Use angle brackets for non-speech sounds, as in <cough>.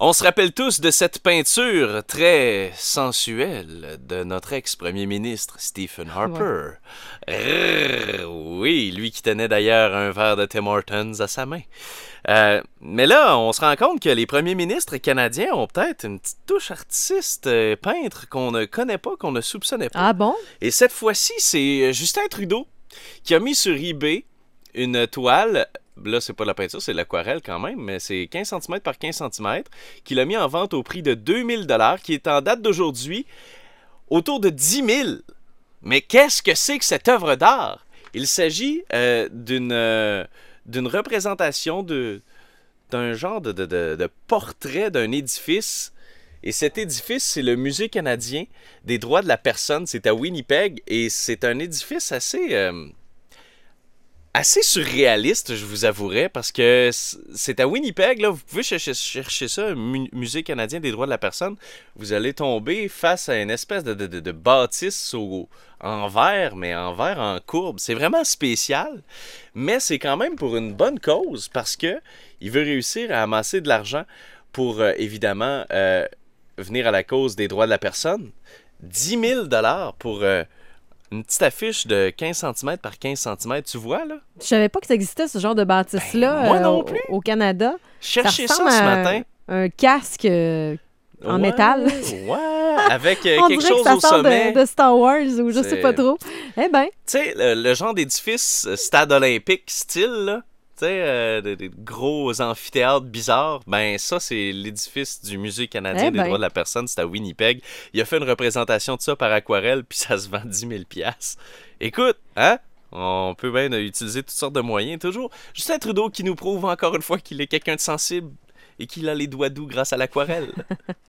On se rappelle tous de cette peinture très sensuelle de notre ex-premier ministre Stephen Harper. Oui, lui qui tenait d'ailleurs un verre de Tim Hortons à sa main. Euh, mais là, on se rend compte que les premiers ministres canadiens ont peut-être une petite touche artiste euh, peintre qu'on ne connaît pas, qu'on ne soupçonnait pas. Ah bon? Et cette fois-ci, c'est Justin Trudeau qui a mis sur eBay une toile. Là, c'est pas la peinture, c'est l'aquarelle quand même, mais c'est 15 cm par 15 cm, qu'il a mis en vente au prix de 2000 dollars, qui est en date d'aujourd'hui autour de 10 000. Mais qu'est-ce que c'est que cette œuvre d'art? Il s'agit euh, d'une euh, d'une représentation de d'un genre de, portrait d'un édifice. Et cet édifice, c'est le Musée canadien des droits de la personne. C'est à Winnipeg et c'est un édifice assez euh, assez surréaliste, je vous avouerai, parce que c'est à Winnipeg. Là, vous pouvez chercher, ça, Mu- Musée canadien des droits de la personne. Vous allez tomber face à une espèce de, bâtisse en verre, mais en verre en courbe. C'est vraiment spécial, mais c'est quand même pour une bonne cause parce que il veut réussir à amasser de l'argent pour euh, évidemment euh, venir à la cause des droits de la personne. 10 000 dollars pour euh, une petite affiche de 15 cm par 15 cm, tu vois là? Je savais pas que ça existait, ce genre de bâtisse-là Ben, moi euh, non au- plus. Au, Canada. Cherchez ça, ressemble ce matin. Un casque euh, en Ouais, métal. Ouais, avec <laughs> euh, On quelque dirait que chose ça au sort sommet. de, de Star Wars ou je sais pas trop. Eh ben, Tu sais, le, le genre d'édifice euh, stade olympique style, là. Tu sais, euh, des, des gros amphithéâtres bizarres. Ben, ça, c'est l'édifice du Musée canadien Eh des ben. droits de la personne. C'est à Winnipeg. Il a fait une représentation de ça par aquarelle, puis ça se vend 10 000 piastres. Écoute, hein? On peut bien utiliser toutes sortes de moyens, toujours. Justin Trudeau qui nous prouve encore une fois qu'il est quelqu'un de sensible et qu'il a les doigts doux grâce à l'aquarelle. <laughs>